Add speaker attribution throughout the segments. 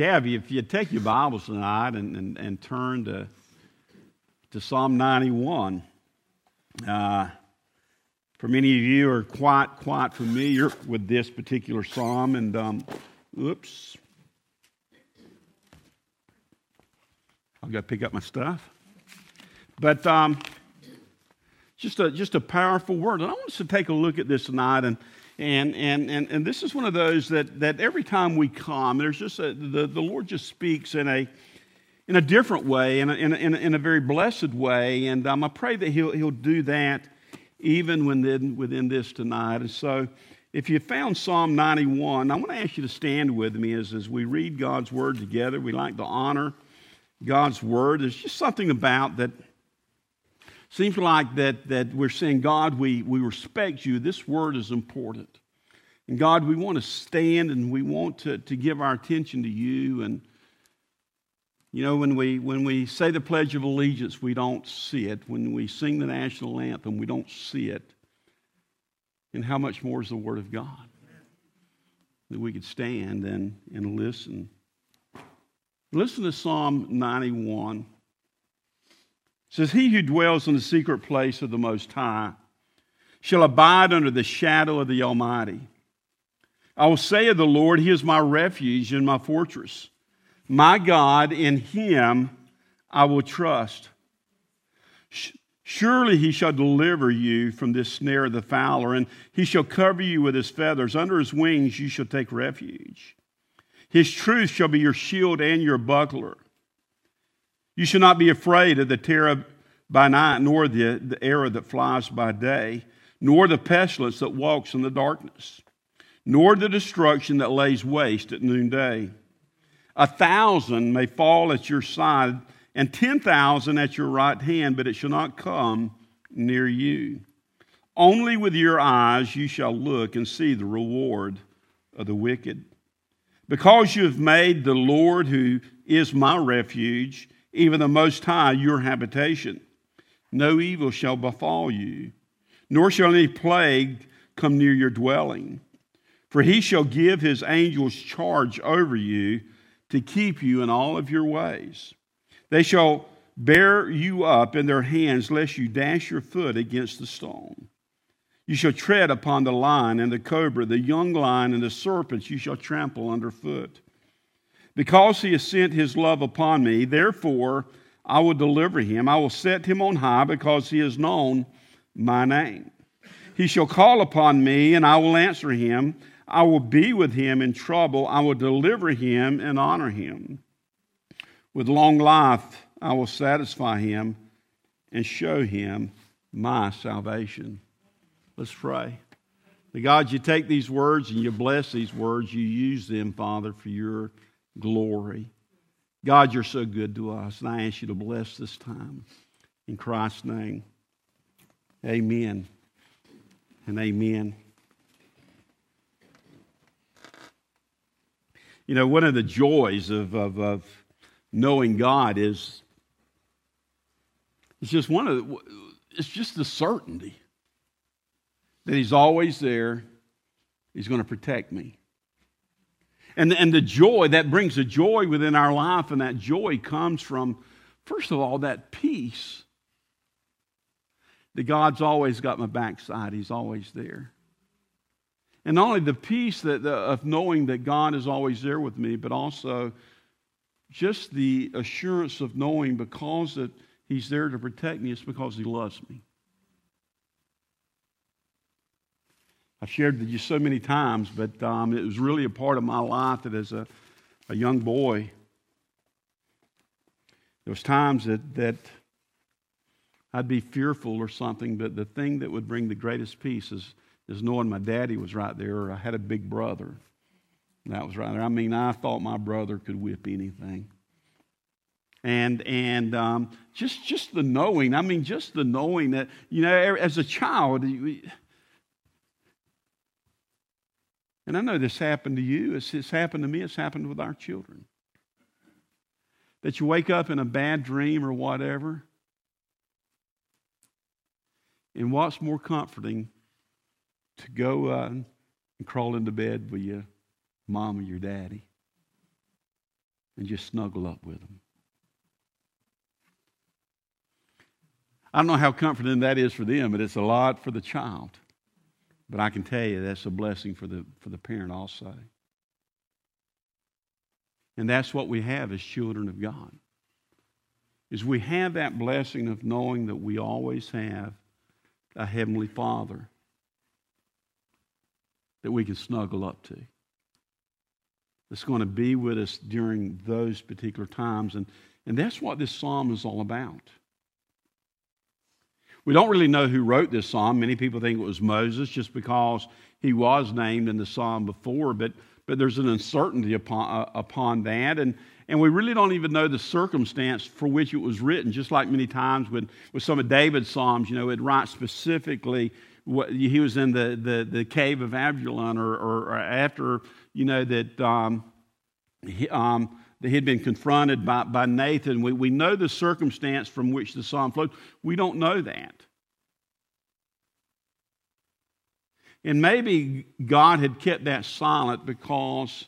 Speaker 1: Cavi, if you take your Bibles tonight and, and, and turn to, to Psalm 91, uh, for many of you are quite, quite familiar with this particular psalm. And, um, oops. I've got to pick up my stuff. But um, just, a, just a powerful word. And I want us to take a look at this tonight and, and, and, and, and this is one of those that, that every time we come, there's just a, the, the Lord just speaks in a, in a different way, in a, in a, in a very blessed way. And um, I pray that he'll, he'll do that even within, within this tonight. And so if you found Psalm 91, I want to ask you to stand with me as, as we read God's word together. We like to honor God's word. There's just something about that Seems like that, that we're saying, God, we, we respect you. This word is important. And God, we want to stand and we want to, to give our attention to you. And, you know, when we, when we say the Pledge of Allegiance, we don't see it. When we sing the national anthem, we don't see it. And how much more is the Word of God? That we could stand and, and listen. Listen to Psalm 91 says, He who dwells in the secret place of the Most High shall abide under the shadow of the Almighty. I will say of the Lord, He is my refuge and my fortress. My God, in Him I will trust. Surely He shall deliver you from this snare of the fowler, and He shall cover you with His feathers. Under His wings you shall take refuge. His truth shall be your shield and your buckler. You shall not be afraid of the terror by night, nor the, the arrow that flies by day, nor the pestilence that walks in the darkness, nor the destruction that lays waste at noonday. A thousand may fall at your side, and ten thousand at your right hand, but it shall not come near you. Only with your eyes you shall look and see the reward of the wicked. Because you have made the Lord, who is my refuge, even the Most High, your habitation. No evil shall befall you, nor shall any plague come near your dwelling. For he shall give his angels charge over you to keep you in all of your ways. They shall bear you up in their hands, lest you dash your foot against the stone. You shall tread upon the lion and the cobra, the young lion and the serpents you shall trample underfoot. Because he has sent his love upon me, therefore I will deliver him. I will set him on high because he has known my name. He shall call upon me, and I will answer him. I will be with him in trouble. I will deliver him and honor him. With long life, I will satisfy him and show him my salvation. Let's pray. The God, you take these words and you bless these words. You use them, Father, for your glory. God, you're so good to us, and I ask you to bless this time. In Christ's name, amen and amen. You know, one of the joys of, of, of knowing God is it's just one of the, it's just the certainty that He's always there. He's going to protect me. And, and the joy, that brings a joy within our life, and that joy comes from, first of all, that peace. That God's always got my backside, He's always there. And not only the peace that, the, of knowing that God is always there with me, but also just the assurance of knowing because that He's there to protect me, it's because He loves me. I've shared with you so many times, but um, it was really a part of my life that as a, a young boy, there was times that, that I'd be fearful or something, but the thing that would bring the greatest peace is, is knowing my daddy was right there or I had a big brother. That was right there. I mean, I thought my brother could whip anything. And and um, just just the knowing. I mean, just the knowing that you know, as a child, And I know this happened to you. It's, it's happened to me. It's happened with our children. That you wake up in a bad dream or whatever. And what's more comforting to go uh, and crawl into bed with your mom or your daddy? and just snuggle up with them. I don't know how comforting that is for them, but it's a lot for the child. But I can tell you that's a blessing for the, for the parent also. And that's what we have as children of God. Is we have that blessing of knowing that we always have a heavenly Father that we can snuggle up to. That's going to be with us during those particular times. And, and that's what this psalm is all about. We don't really know who wrote this psalm. Many people think it was Moses just because he was named in the psalm before, but, but there's an uncertainty upon, uh, upon that. And, and we really don't even know the circumstance for which it was written, just like many times with, with some of David's psalms, you know, it writes specifically what, he was in the, the, the cave of Adullam or, or, or after, you know, that um, he, um, he had been confronted by, by Nathan. We, we know the circumstance from which the psalm flowed. We don't know that. And maybe God had kept that silent because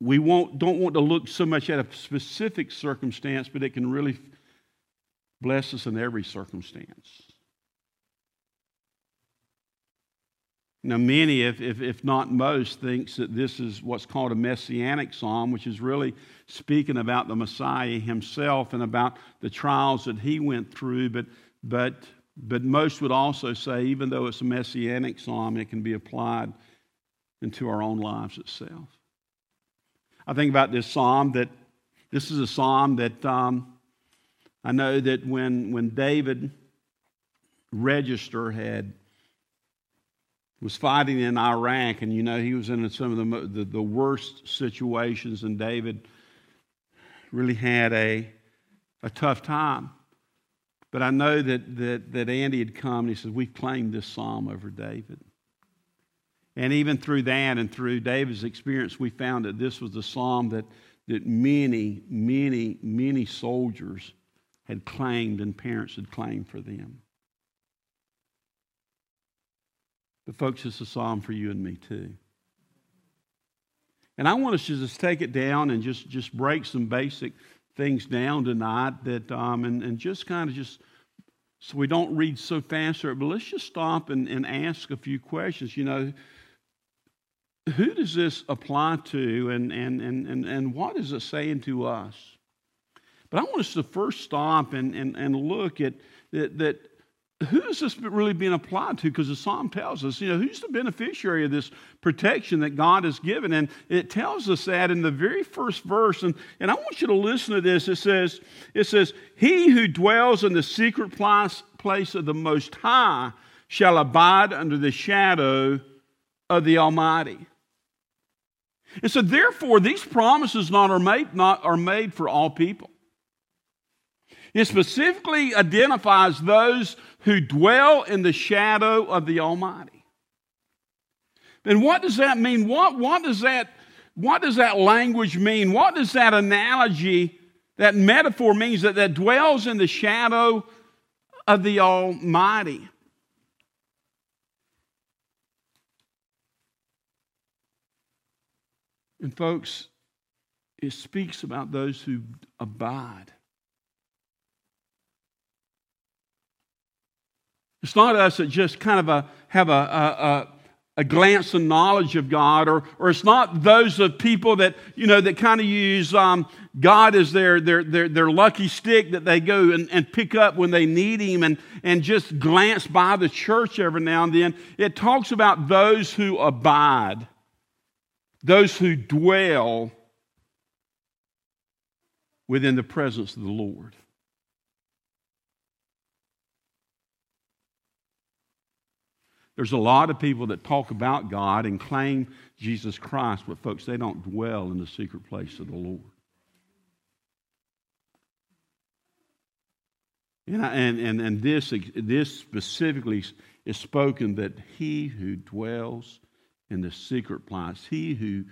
Speaker 1: we won't, don't want to look so much at a specific circumstance, but it can really bless us in every circumstance. Now, many, if, if, if not most, thinks that this is what's called a messianic psalm, which is really speaking about the Messiah himself and about the trials that he went through. But, but, but most would also say, even though it's a messianic psalm, it can be applied into our own lives itself. I think about this psalm that this is a psalm that um, I know that when, when David Register had was fighting in Iraq, and you know he was in some of the, the, the worst situations, and David really had a, a tough time. But I know that, that, that Andy had come and he said, We've claimed this psalm over David. And even through that and through David's experience, we found that this was the psalm that, that many, many, many soldiers had claimed and parents had claimed for them. But, folks, it's a psalm for you and me, too. And I want us to just take it down and just, just break some basic things down tonight that, um, and, and just kind of just, so we don't read so fast through it, but let's just stop and, and ask a few questions. You know, who does this apply to and, and, and, and, and what is it saying to us? But I want us to first stop and, and, and look at that, that who is this really being applied to? Because the psalm tells us, you know, who's the beneficiary of this protection that God has given? And it tells us that in the very first verse. And, and I want you to listen to this. It says, it says, He who dwells in the secret place, place of the Most High shall abide under the shadow of the Almighty. And so, therefore, these promises not are made, not are made for all people. It specifically identifies those who dwell in the shadow of the Almighty. And what does that mean? What, what, does that, what does that language mean? What does that analogy, that metaphor means that, that dwells in the shadow of the Almighty? And folks, it speaks about those who abide. It's not us that just kind of a, have a, a, a glance and knowledge of God, or, or it's not those of people that, you know, that kind of use um, God as their, their, their, their lucky stick that they go and, and pick up when they need Him and, and just glance by the church every now and then. It talks about those who abide, those who dwell within the presence of the Lord. There's a lot of people that talk about God and claim Jesus Christ, but folks, they don't dwell in the secret place of the Lord. And, and, and, and this, this specifically is spoken that he who dwells in the secret place, he who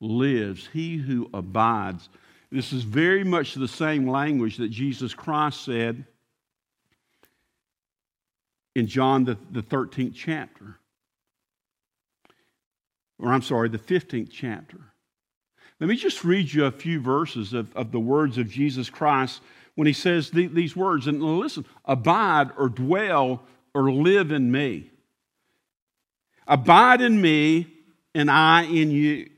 Speaker 1: lives, he who abides. This is very much the same language that Jesus Christ said in John, the, the 13th chapter. Or I'm sorry, the 15th chapter. Let me just read you a few verses of, of the words of Jesus Christ when he says the, these words. And listen, abide or dwell or live in me. Abide in me and I in you.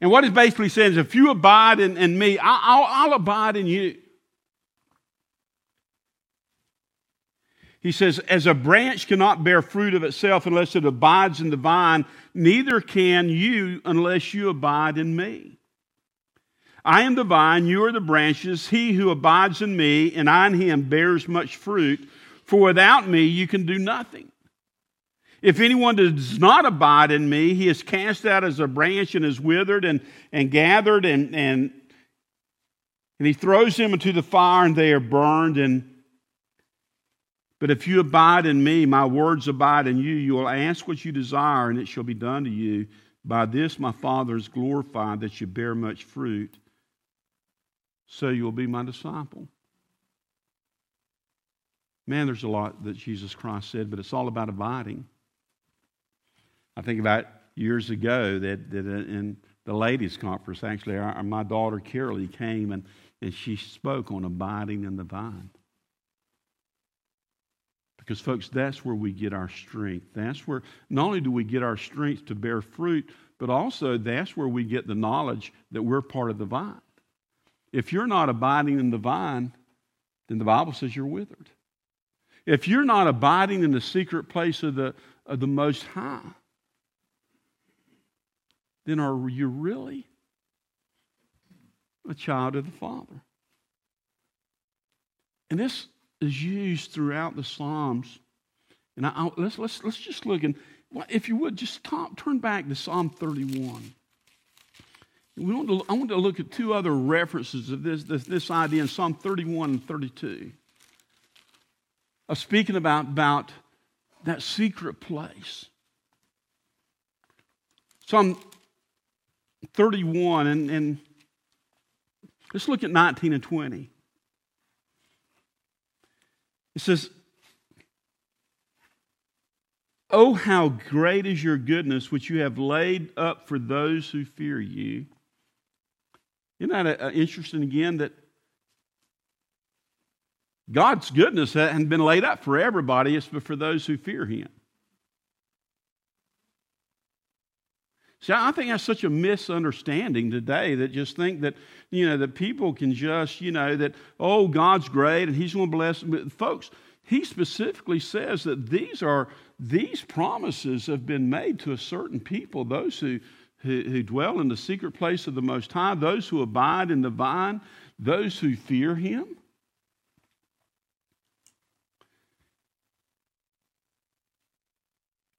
Speaker 1: And what he's basically saying is if you abide in, in me, I'll, I'll abide in you. He says, As a branch cannot bear fruit of itself unless it abides in the vine, neither can you unless you abide in me. I am the vine, you are the branches. He who abides in me and I in him bears much fruit, for without me you can do nothing. If anyone does not abide in me, he is cast out as a branch and is withered and, and gathered, and, and, and he throws them into the fire and they are burned. And but if you abide in me, my words abide in you, you will ask what you desire, and it shall be done to you. By this my Father is glorified, that you bear much fruit, so you will be my disciple. Man, there's a lot that Jesus Christ said, but it's all about abiding. I think about years ago that, that uh, in the ladies' conference, actually, our, my daughter Carolee came and, and she spoke on abiding in the vine. Because, folks, that's where we get our strength. That's where not only do we get our strength to bear fruit, but also that's where we get the knowledge that we're part of the vine. If you're not abiding in the vine, then the Bible says you're withered. If you're not abiding in the secret place of the, of the Most High, then are you really a child of the Father? And this is used throughout the Psalms. And I, I, let's, let's, let's just look and, if you would, just turn back to Psalm 31. We want to, I want to look at two other references of this, this, this idea in Psalm 31 and 32. Of speaking about, about that secret place. Psalm 31, and, and let's look at 19 and 20. It says, Oh, how great is your goodness, which you have laid up for those who fear you. Isn't that interesting again that God's goodness hadn't been laid up for everybody, it's for those who fear Him. See, I think that's such a misunderstanding today that just think that, you know, that people can just, you know, that, oh, God's great and He's going to bless. But folks, He specifically says that these are, these promises have been made to a certain people, those who, who, who dwell in the secret place of the Most High, those who abide in the vine, those who fear Him.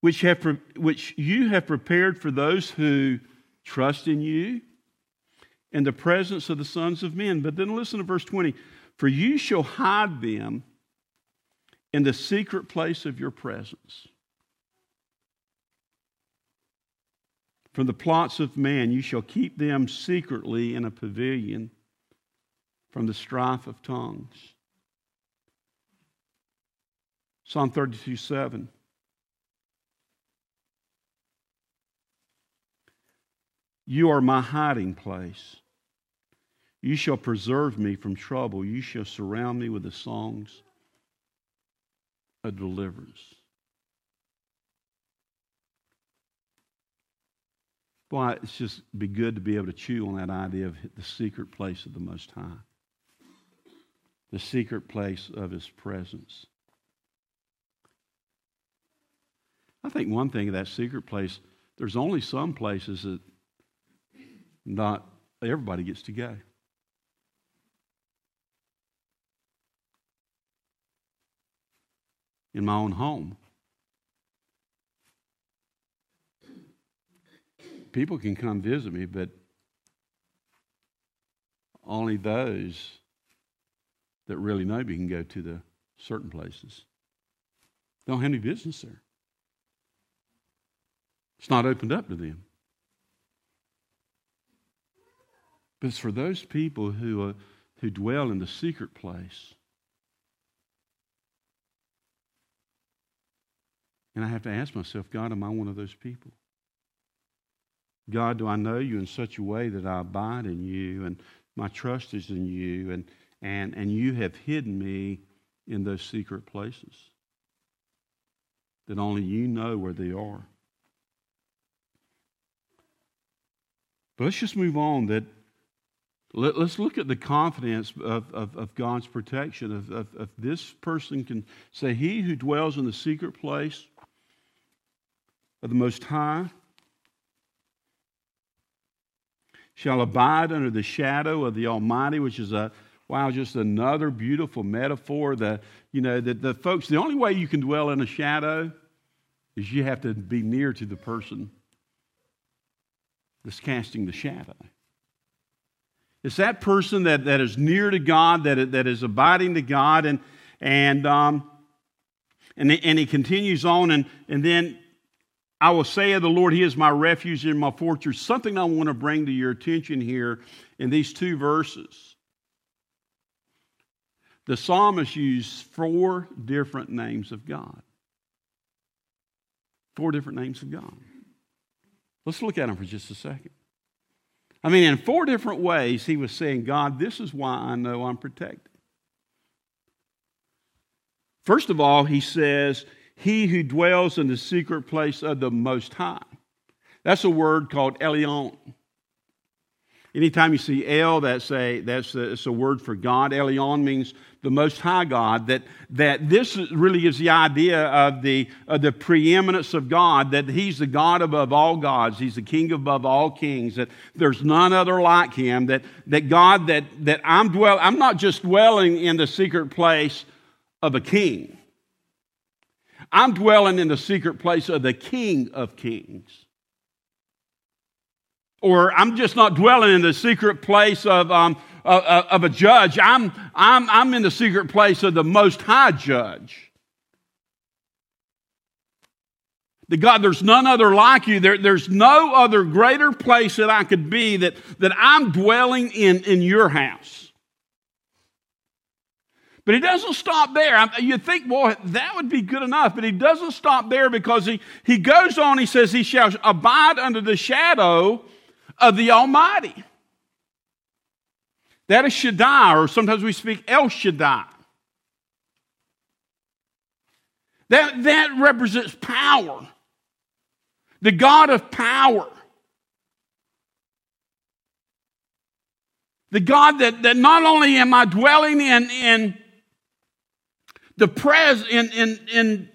Speaker 1: Which, have, which you have prepared for those who trust in you in the presence of the sons of men. But then listen to verse 20 For you shall hide them in the secret place of your presence. From the plots of man, you shall keep them secretly in a pavilion from the strife of tongues. Psalm 32 7. You are my hiding place. You shall preserve me from trouble. You shall surround me with the songs of deliverance. Boy, it's just be good to be able to chew on that idea of the secret place of the Most High, the secret place of His presence. I think one thing of that secret place, there's only some places that not everybody gets to go. In my own home, people can come visit me, but only those that really know me can go to the certain places. Don't have any business there. It's not opened up to them. But it's for those people who, uh, who dwell in the secret place. And I have to ask myself, God, am I one of those people? God, do I know you in such a way that I abide in you and my trust is in you and, and, and you have hidden me in those secret places that only you know where they are. But let's just move on that let, us look at the confidence of, of, of God's protection. Of, this person can say, He who dwells in the secret place of the Most High shall abide under the shadow of the Almighty, which is a wow, just another beautiful metaphor. The you know that the folks, the only way you can dwell in a shadow is you have to be near to the person that's casting the shadow. It's that person that, that is near to God, that, that is abiding to God, and, and, um, and, and he continues on, and, and then I will say of the Lord, He is my refuge and my fortress. Something I want to bring to your attention here in these two verses. The psalmist used four different names of God. Four different names of God. Let's look at them for just a second. I mean, in four different ways, he was saying, God, this is why I know I'm protected. First of all, he says, He who dwells in the secret place of the Most High. That's a word called Elyon. Anytime you see El, that's a, that's a, it's a word for God. Elyon means the Most High God. That, that this really gives the idea of the, of the preeminence of God, that He's the God above all gods. He's the King above all kings, that there's none other like Him. That, that God, that, that I'm, dwell, I'm not just dwelling in the secret place of a king, I'm dwelling in the secret place of the King of kings. Or I'm just not dwelling in the secret place of, um, of, of a judge. I'm, I'm, I'm in the secret place of the Most High Judge. The God, there's none other like you. There, there's no other greater place that I could be that, that I'm dwelling in, in your house. But he doesn't stop there. You think, boy, that would be good enough. But he doesn't stop there because he, he goes on, he says, He shall abide under the shadow of the Almighty. That is Shaddai, or sometimes we speak El Shaddai. That, that represents power, the God of power. The God that, that not only am I dwelling in, in the pres in, in, in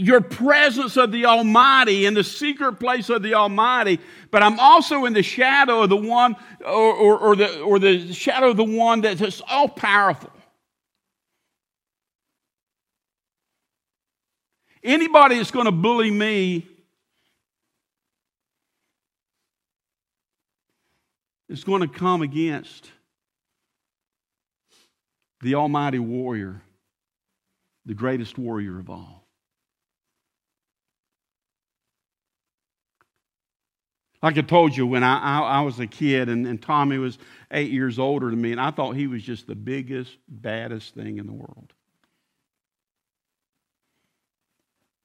Speaker 1: your presence of the Almighty, in the secret place of the Almighty, but I'm also in the shadow of the one, or, or, or the, or the shadow of the one that's all powerful. Anybody that's going to bully me is going to come against the Almighty warrior, the greatest warrior of all. Like I told you, when I, I, I was a kid and, and Tommy was eight years older than me, and I thought he was just the biggest, baddest thing in the world.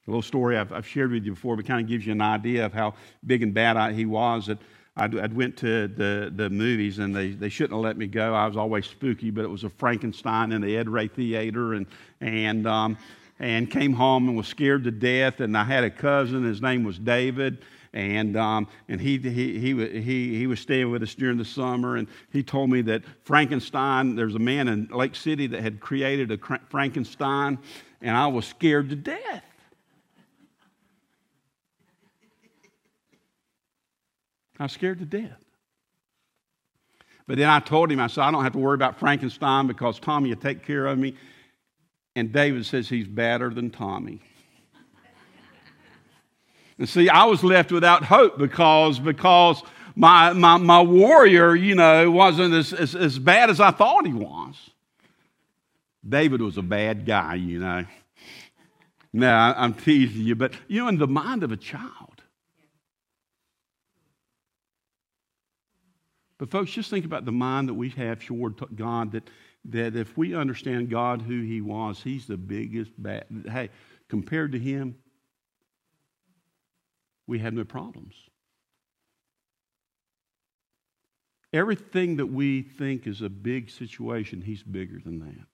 Speaker 1: A little story I've, I've shared with you before, but kind of gives you an idea of how big and bad I, he was. That I went to the, the movies and they, they shouldn't have let me go. I was always spooky, but it was a Frankenstein in the Ed Ray Theater, and and um, and came home and was scared to death. And I had a cousin, his name was David, and um, and he, he he he he was staying with us during the summer, and he told me that Frankenstein. There's a man in Lake City that had created a Frankenstein, and I was scared to death. I was scared to death. But then I told him, I said, I don't have to worry about Frankenstein because Tommy will take care of me. And David says he's better than Tommy. And see, I was left without hope because, because my, my, my warrior, you know, wasn't as, as, as bad as I thought he was. David was a bad guy, you know. No, I'm teasing you, but you know, in the mind of a child. But folks, just think about the mind that we have toward God that, that if we understand God who He was, He's the biggest bad. Hey, compared to Him, we have no problems. Everything that we think is a big situation, he's bigger than that.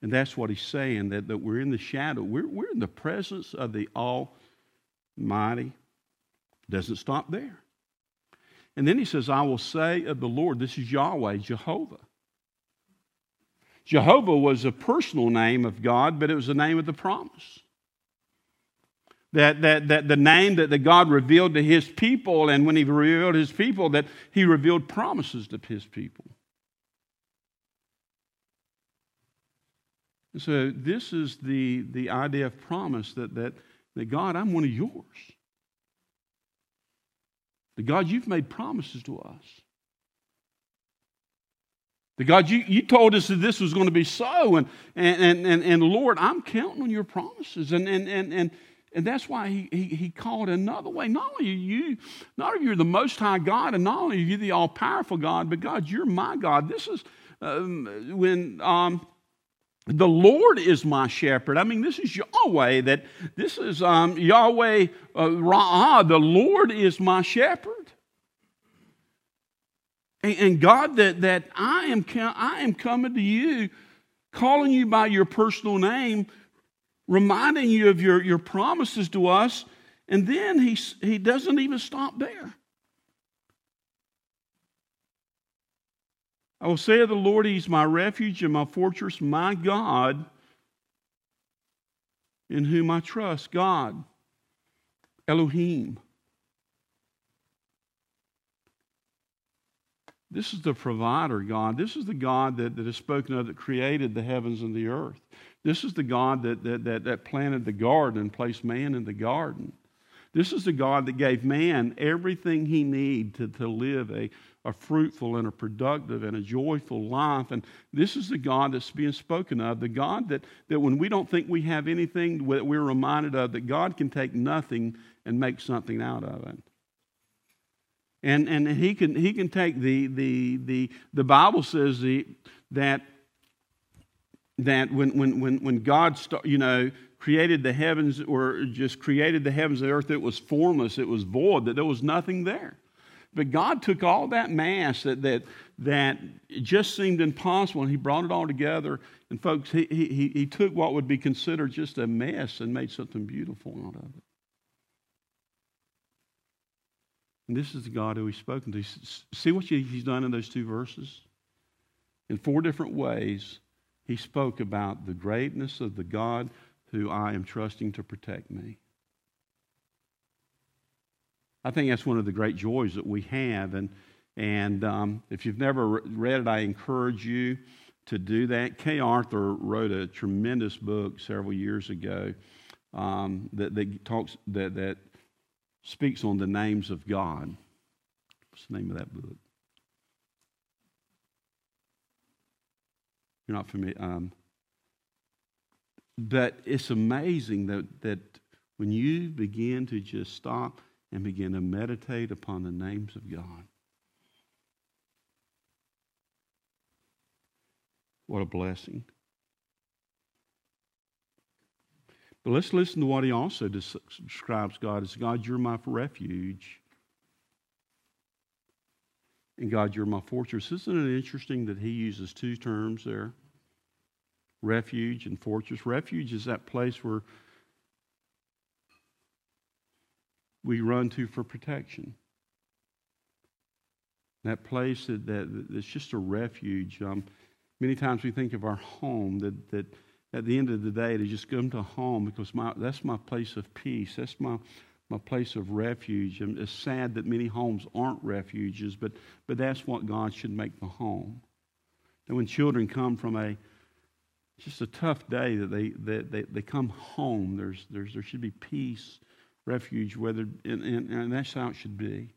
Speaker 1: And that's what he's saying, that, that we're in the shadow. We're, we're in the presence of the Almighty. Doesn't stop there. And then he says, I will say of the Lord, this is Yahweh, Jehovah. Jehovah was a personal name of God, but it was the name of the promise. That, that, that the name that, that God revealed to his people, and when he revealed his people, that he revealed promises to his people. And So this is the, the idea of promise that, that, that God, I'm one of yours. The God, you've made promises to us. The God, you, you told us that this was going to be so. And, and, and, and, Lord, I'm counting on your promises. And, and, and, and, and that's why he, he, he called another way. Not only are you, not only you're the most high God, and not only are you the all powerful God, but God, you're my God. This is um, when um, the Lord is my shepherd. I mean, this is Yahweh. That this is um, Yahweh uh, Ra'ah. The Lord is my shepherd. And, and God, that that I am I am coming to you, calling you by your personal name, reminding you of your, your promises to us. And then he, he doesn't even stop there. I will say of the Lord, He's my refuge and my fortress, my God, in whom I trust. God, Elohim. This is the provider, God. This is the God that, that is spoken of that created the heavens and the earth. This is the God that, that, that, that planted the garden and placed man in the garden. This is the God that gave man everything he needed to, to live a, a fruitful and a productive and a joyful life. And this is the God that's being spoken of, the God that, that when we don't think we have anything, that we're reminded of that God can take nothing and make something out of it. And, and he, can, he can take the, the, the, the Bible says the, that, that when, when, when, when God, start, you know, created the heavens or just created the heavens and the earth, it was formless, it was void, that there was nothing there. But God took all that mass that, that, that just seemed impossible and He brought it all together. And, folks, he, he, he took what would be considered just a mess and made something beautiful out of it. And this is the God who He's spoken to. See what He's done in those two verses? In four different ways, He spoke about the greatness of the God who I am trusting to protect me. I think that's one of the great joys that we have. And, and um, if you've never read it, I encourage you to do that. Kay Arthur wrote a tremendous book several years ago um, that, that talks that, that speaks on the names of God. What's the name of that book? You're not familiar. Um, but it's amazing that, that when you begin to just stop and begin to meditate upon the names of God. What a blessing. But let's listen to what he also describes God as God, you're my refuge. And God, you're my fortress. Isn't it interesting that he uses two terms there? Refuge and fortress. Refuge is that place where we run to for protection. That place that, that that's just a refuge. Um, many times we think of our home that, that at the end of the day to just come to home because my, that's my place of peace. That's my, my place of refuge. And it's sad that many homes aren't refuges, but, but that's what God should make the home. And when children come from a just a tough day that they, that they, they come home, there's, there's, there should be peace refuge, whether, and, and, and that's how it should be.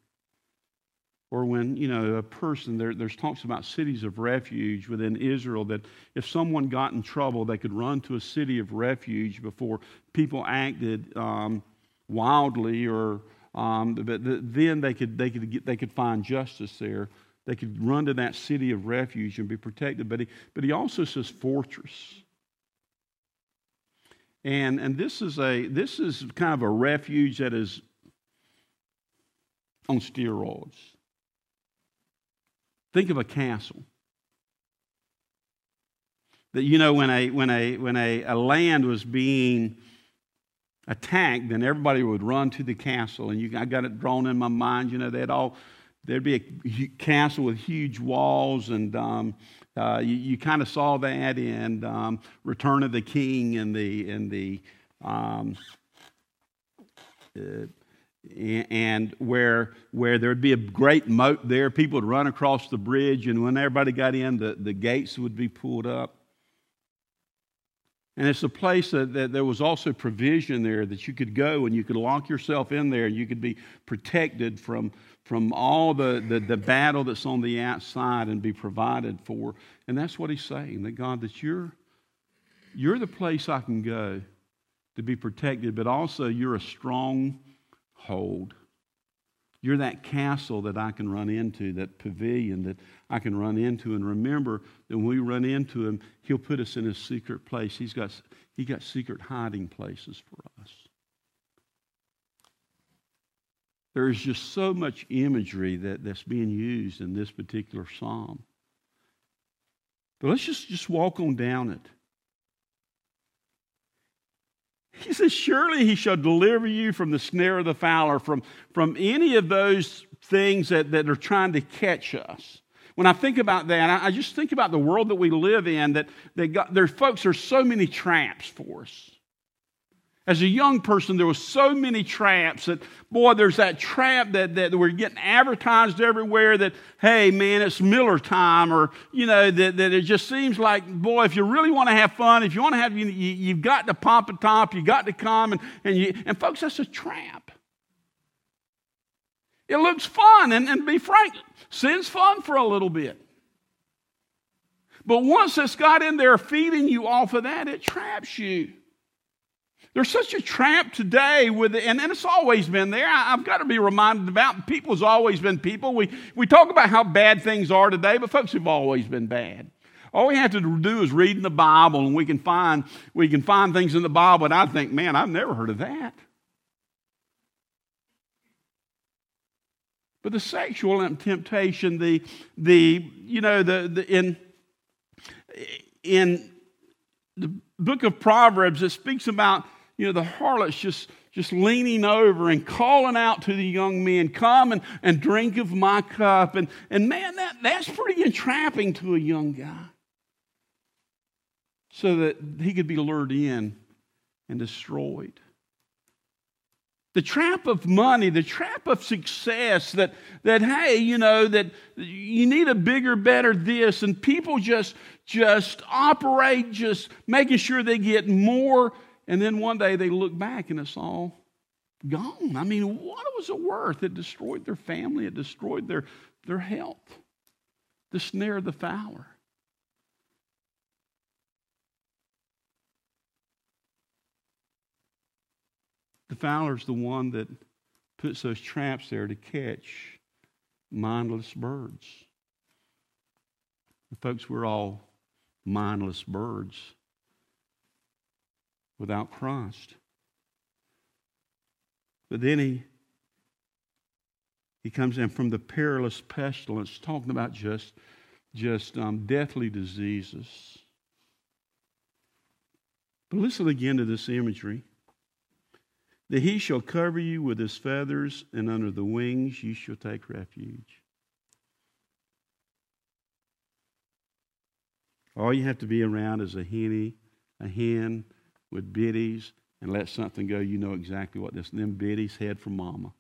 Speaker 1: Or when, you know, a person, there, there's talks about cities of refuge within Israel that if someone got in trouble, they could run to a city of refuge before people acted um, wildly or, um, but then they could, they, could get, they could find justice there. They could run to that city of refuge and be protected. But he, but he also says fortress. And, and this, is a, this is kind of a refuge that is on steroids. Think of a castle. That you know, when a when a when a, a land was being attacked, then everybody would run to the castle, and you, I got it drawn in my mind. You know, they'd all there'd be a castle with huge walls, and um, uh, you, you kind of saw that in um, Return of the King and the in the um, uh, and where where there'd be a great moat there, people would run across the bridge, and when everybody got in, the, the gates would be pulled up. And it's a place that, that, there was also provision there that you could go and you could lock yourself in there and you could be protected from, from all the, the, the battle that's on the outside and be provided for. And that's what he's saying that God, that you're, you're the place I can go to be protected, but also you're a strong hold. You're that castle that I can run into, that pavilion that I can run into. And remember that when we run into him, he'll put us in a secret place. He's got, he got secret hiding places for us. There is just so much imagery that, that's being used in this particular psalm. But let's just, just walk on down it. He says, Surely he shall deliver you from the snare of the fowler, from, from any of those things that, that are trying to catch us. When I think about that, I, I just think about the world that we live in, that, that there, folks, there's so many traps for us. As a young person, there was so many traps that, boy, there's that trap that, that we're getting advertised everywhere that, hey, man, it's Miller time, or, you know, that, that it just seems like, boy, if you really want to have fun, if you want to have, you, you, have got to pop a top, you got to come, and, and, you, and folks, that's a trap. It looks fun, and, and be frank, sin's fun for a little bit. But once it's got in there feeding you off of that, it traps you. There's such a trap today with it, and, and it's always been there. I, have got to be reminded about people has always been people. We, we talk about how bad things are today, but folks have always been bad. All we have to do is read in the Bible, and we can find we can find things in the Bible. And I think, man, I've never heard of that. But the sexual temptation, the the you know the, the in in the book of Proverbs, it speaks about you know, the harlots just, just leaning over and calling out to the young men, come and, and drink of my cup. And, and man, that, that's pretty entrapping to a young guy. So that he could be lured in and destroyed. The trap of money, the trap of success that, that hey, you know, that you need a bigger, better this, and people just, just operate, just making sure they get more and then one day they look back and it's all gone. I mean, what was it worth? It destroyed their family, it destroyed their, their health. The snare of the fowler. The fowler's the one that puts those traps there to catch mindless birds. The folks, we're all mindless birds without Christ. But then he he comes in from the perilous pestilence, talking about just just um, deathly diseases. But listen again to this imagery. That he shall cover you with his feathers, and under the wings you shall take refuge. All you have to be around is a henny, a hen, with biddies and let something go, you know exactly what this. Them biddies head for mama.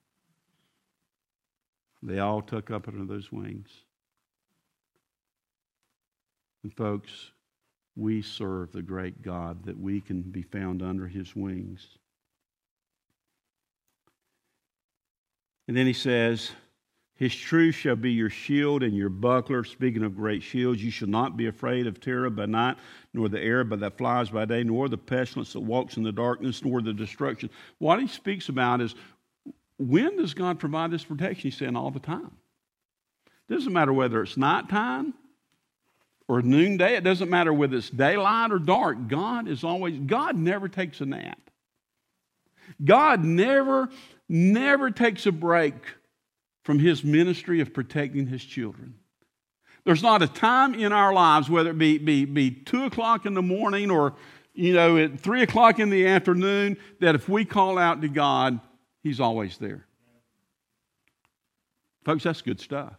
Speaker 1: They all tuck up under those wings. And folks, we serve the great God that we can be found under his wings. And then he says, his truth shall be your shield and your buckler. Speaking of great shields, you shall not be afraid of terror by night, nor the arrow that flies by day, nor the pestilence that walks in the darkness, nor the destruction. What he speaks about is when does God provide this protection? He's saying all the time. Doesn't matter whether it's nighttime or noonday. It doesn't matter whether it's daylight or dark. God is always, God never takes a nap. God never, never takes a break from his ministry of protecting his children. There's not a time in our lives, whether it be, be, be 2 o'clock in the morning or, you know, at 3 o'clock in the afternoon, that if we call out to God, He's always there. Folks, that's good stuff.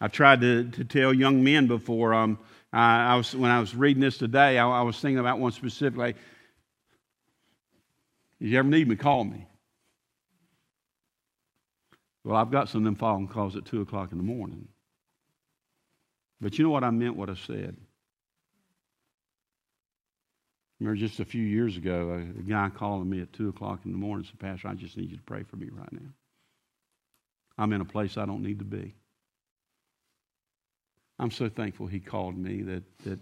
Speaker 1: I've tried to, to tell young men before. Um, I, I was, when I was reading this today, I, I was thinking about one specifically. If you ever need me, call me. Well, I've got some of them phone calls at 2 o'clock in the morning. But you know what I meant, what I said? Remember just a few years ago, a, guy calling me at 2 o'clock in the morning said, Pastor, I just need you to pray for me right now. I'm in a place I don't need to be. I'm so thankful he called me that, that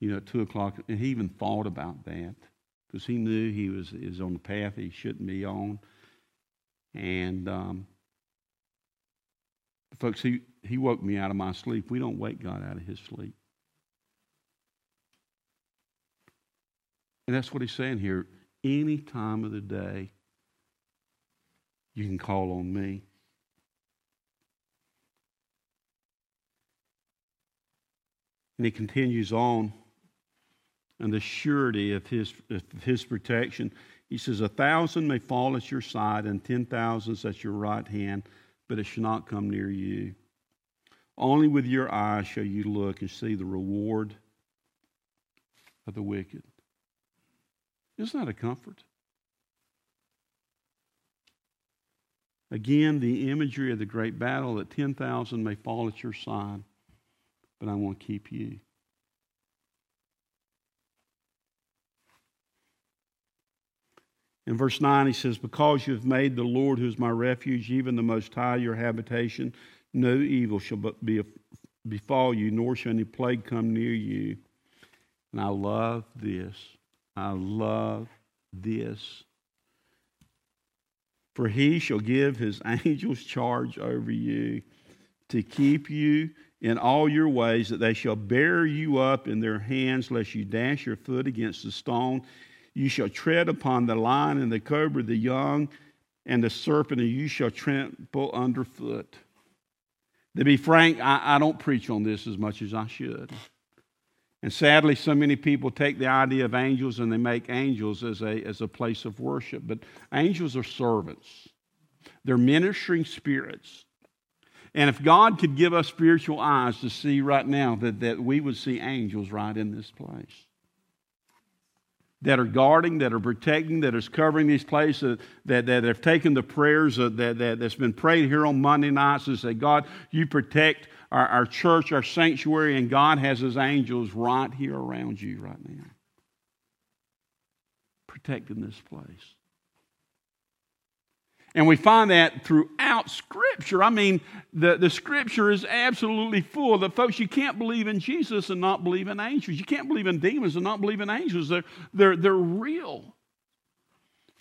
Speaker 1: you know, at 2 o'clock, and he even thought about that because he knew he was, is on the path he shouldn't be on. And, um, folks, he, he woke me out of my sleep. We don't wake God out of his sleep. And that's what he's saying here. Any time of the day, you can call on me. And he continues on, and the surety of his, of his protection. He says, A thousand may fall at your side, and ten thousands at your right hand, but it shall not come near you. Only with your eyes shall you look and see the reward of the wicked. Isn't that a comfort? Again, the imagery of the great battle that 10,000 may fall at your side but I want to keep you. In verse 9, he says, Because you have made the Lord, who is my refuge, even the Most High, your habitation, no evil shall be, befall you, nor shall any plague come near you. And I love this. I love this. For he shall give his angels charge over you to keep you in all your ways, that they shall bear you up in their hands, lest you dash your foot against the stone. You shall tread upon the lion and the cobra, the young and the serpent, and you shall trample underfoot. To be frank, I, I don't preach on this as much as I should. And sadly, so many people take the idea of angels and they make angels as a, as a place of worship. But angels are servants, they're ministering spirits. And if God could give us spiritual eyes to see right now, that, that we would see angels right in this place. That are guarding, that are protecting, that is covering these places, that, that have taken the prayers that, that, that's been prayed here on Monday nights and say, God, you protect our, our church, our sanctuary, and God has his angels right here around you right now. Protecting this place. And we find that throughout Scripture. I mean, the, the Scripture is absolutely full that, folks, you can't believe in Jesus and not believe in angels. You can't believe in demons and not believe in angels. They're, they're, they're real.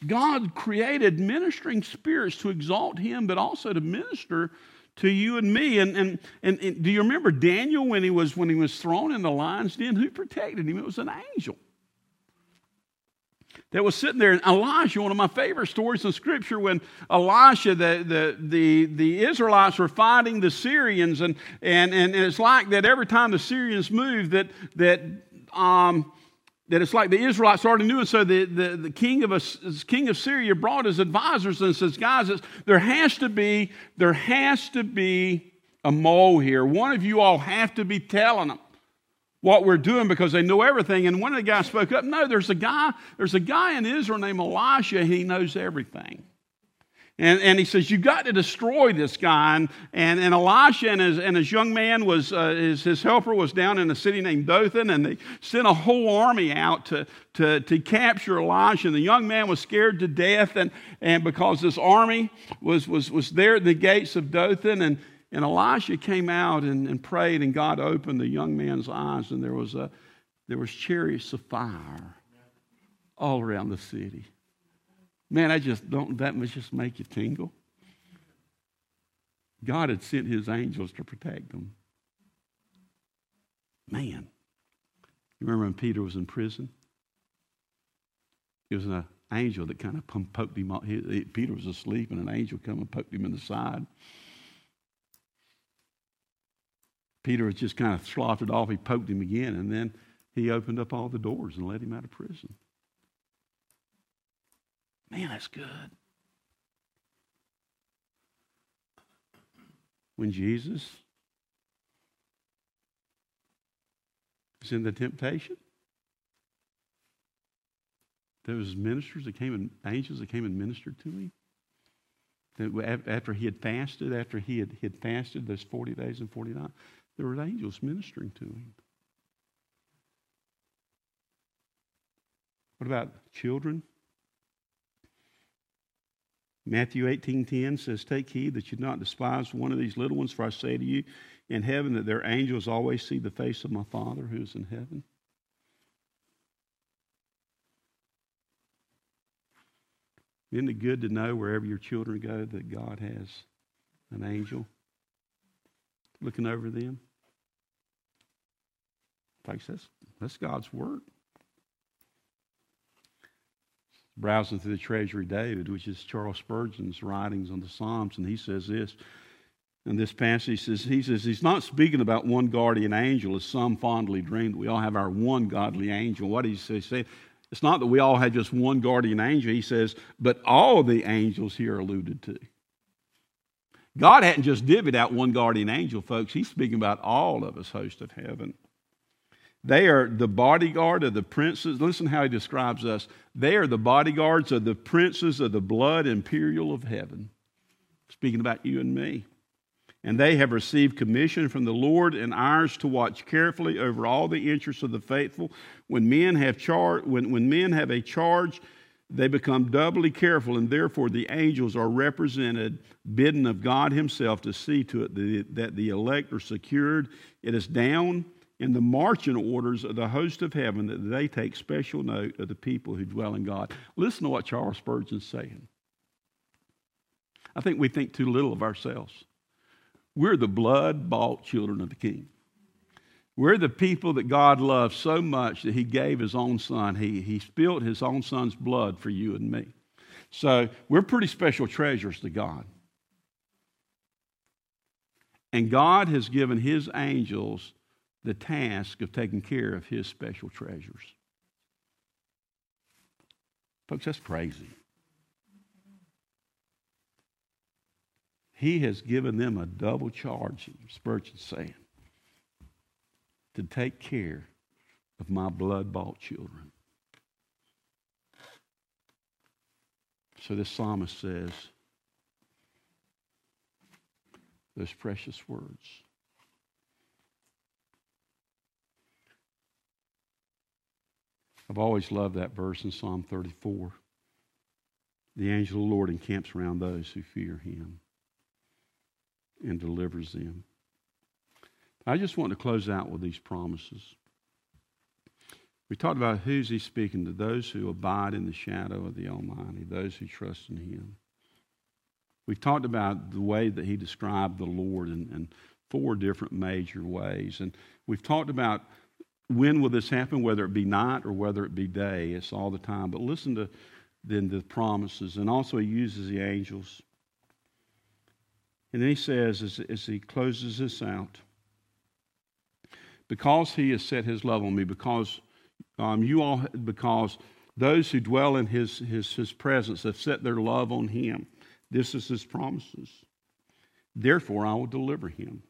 Speaker 1: God created ministering spirits to exalt Him, but also to minister to you and me. And, and, and, and do you remember Daniel when he was, when he was thrown in the lion's den? Who protected him? It was an angel that was sitting there. And Elijah, one of my favorite stories in Scripture, when Elisha, the, the, the, the Israelites were fighting the Syrians, and, and, and it's like that every time the Syrians moved, that, that, um, that it's like the Israelites already knew. And so the, the, the king, of a, king of Syria brought his advisors and says, guys, there has to be, there has to be a mole here. One of you all have to be telling them what we're doing because they know everything. And one of the guys spoke up, no, there's a guy, there's a guy in Israel named Elisha, he knows everything. And, and he says, You've got to destroy this guy. And, and, and Elisha and his, and his young man was, uh, his, his helper was down in a city named Dothan, and they sent a whole army out to, to, to capture Elisha. And the young man was scared to death, and, and because this army was, was, was there at the gates of Dothan, and, and Elisha came out and, and prayed, and God opened the young man's eyes, and there was, a, there was chariots of fire all around the city. Man, I just don't, that must just make you tingle. God had sent his angels to protect them. Man, you remember when Peter was in prison? It was an angel that kind of poked him. Off. Peter was asleep, and an angel come and poked him in the side. Peter was just kind of sloughed it off. He poked him again, and then he opened up all the doors and let him out of prison. Man, that's good. When Jesus was in the temptation, there was ministers that came and angels that came and ministered to him. That after he had fasted, after he had, he had fasted those 40 days and 40 nights, there were angels ministering to him. What about children? Matthew 18:10 says, "Take heed that you do not despise one of these little ones, for I say to you, in heaven that their angels always see the face of my Father who is in heaven." Isn't it good to know wherever your children go that God has an angel looking over them? Folks, that's, that's God's word. Browsing through the Treasury David, which is Charles Spurgeon's writings on the Psalms, and he says this. In this passage, he says, he says he's not speaking about one guardian angel as some fondly dreamed. We all have our one godly angel. What he say? It's not that we all have just one guardian angel. He says, but all the angels here alluded to. God hadn't just divvied out one guardian angel, folks. He's speaking about all of us, host of heaven. They are the bodyguard of the princes. Listen how he describes us. They are the bodyguards of the princes of the blood imperial of heaven. Speaking about you and me. And they have received commission from the Lord and ours to watch carefully over all the interests of the faithful. When men have char- when, when men have a charge, they become doubly careful, and therefore the angels are represented, bidden of God Himself to see to it that the elect are secured. It is down in the marching orders of the host of heaven that they take special note of the people who dwell in God. Listen to what Charles Spurgeon's saying. I think we think too little of ourselves. We're the blood bought children of the King. We're the people that God loves so much that He gave His own Son. He, he spilled His own Son's blood for you and me. So we're pretty special treasures to God. And God has given His angels the task of taking care of his special treasures. Folks, that's crazy. He has given them a double charge, Spurgeon's saying, to take care of my blood bought children. So this psalmist says those precious words. I've always loved that verse in Psalm 34. The angel of the Lord encamps around those who fear him and delivers them. I just want to close out with these promises. We talked about who's he speaking to those who abide in the shadow of the Almighty, those who trust in him. We've talked about the way that he described the Lord in, in four different major ways. And we've talked about when will this happen, whether it be night or whether it be day. It's all the time. But listen to then the promises. And also, he uses the angels. And then he says, as, as he closes this out, because he has set his love on me, because um, you all, because those who dwell in his, his, his presence have set their love on him. This is his promises. Therefore, I will deliver him.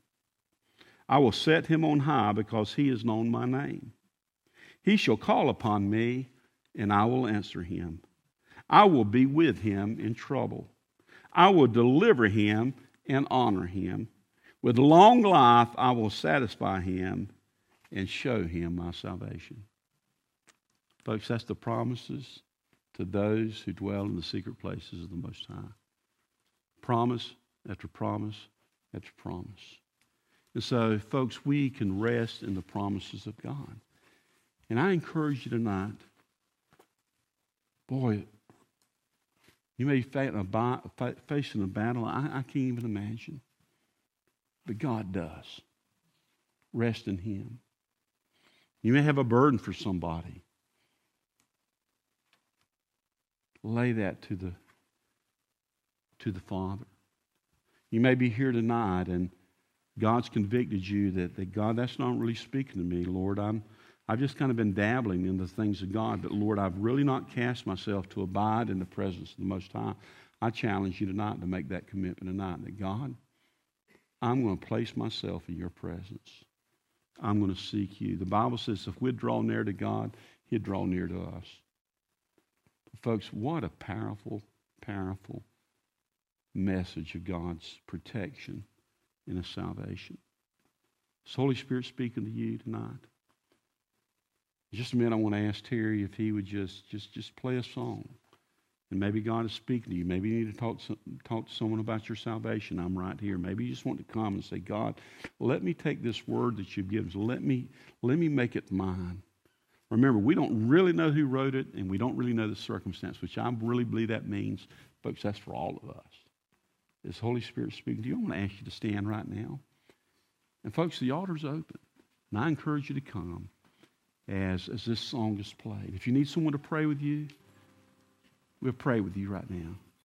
Speaker 1: I will set him on high because he has known my name. He shall call upon me, and I will answer him. I will be with him in trouble. I will deliver him and honor him. With long life, I will satisfy him and show him my salvation. Folks, that's the promises to those who dwell in the secret places of the Most High. Promise after promise after promise. And so, folks, we can rest in the promises of God. And I encourage you tonight, boy, you may be facing a battle I, I can't even imagine. But God does. Rest in Him. You may have a burden for somebody. Lay that to the, to the Father. You may be here tonight and God's convicted you that, that God, that's not really speaking to me, Lord. I'm, I've just kind of been dabbling in the things of God, but Lord, I've really not cast myself to abide in the presence of the Most High. I challenge you tonight to make that commitment tonight that God, I'm going to place myself in your presence. I'm going to seek you. The Bible says if we'd draw near to God, he'd draw near to us. Folks, what a powerful, powerful message of God's protection in His salvation. Is Holy Spirit speaking to you tonight? Just a minute, I want to ask Terry if he would just just just play a song, and maybe God is speaking to you. Maybe you need to talk to, talk to someone about your salvation. I'm right here. Maybe you just want to come and say, God, let me take this word that you've given. Let me let me make it mine. Remember, we don't really know who wrote it, and we don't really know the circumstance, which I really believe that means, folks, that's for all of us. Is Holy Spirit speaking to you? I want to ask you to stand right now. And, folks, the altar's open. And I encourage you to come as, as this song is played. If you need someone to pray with you, we'll pray with you right now.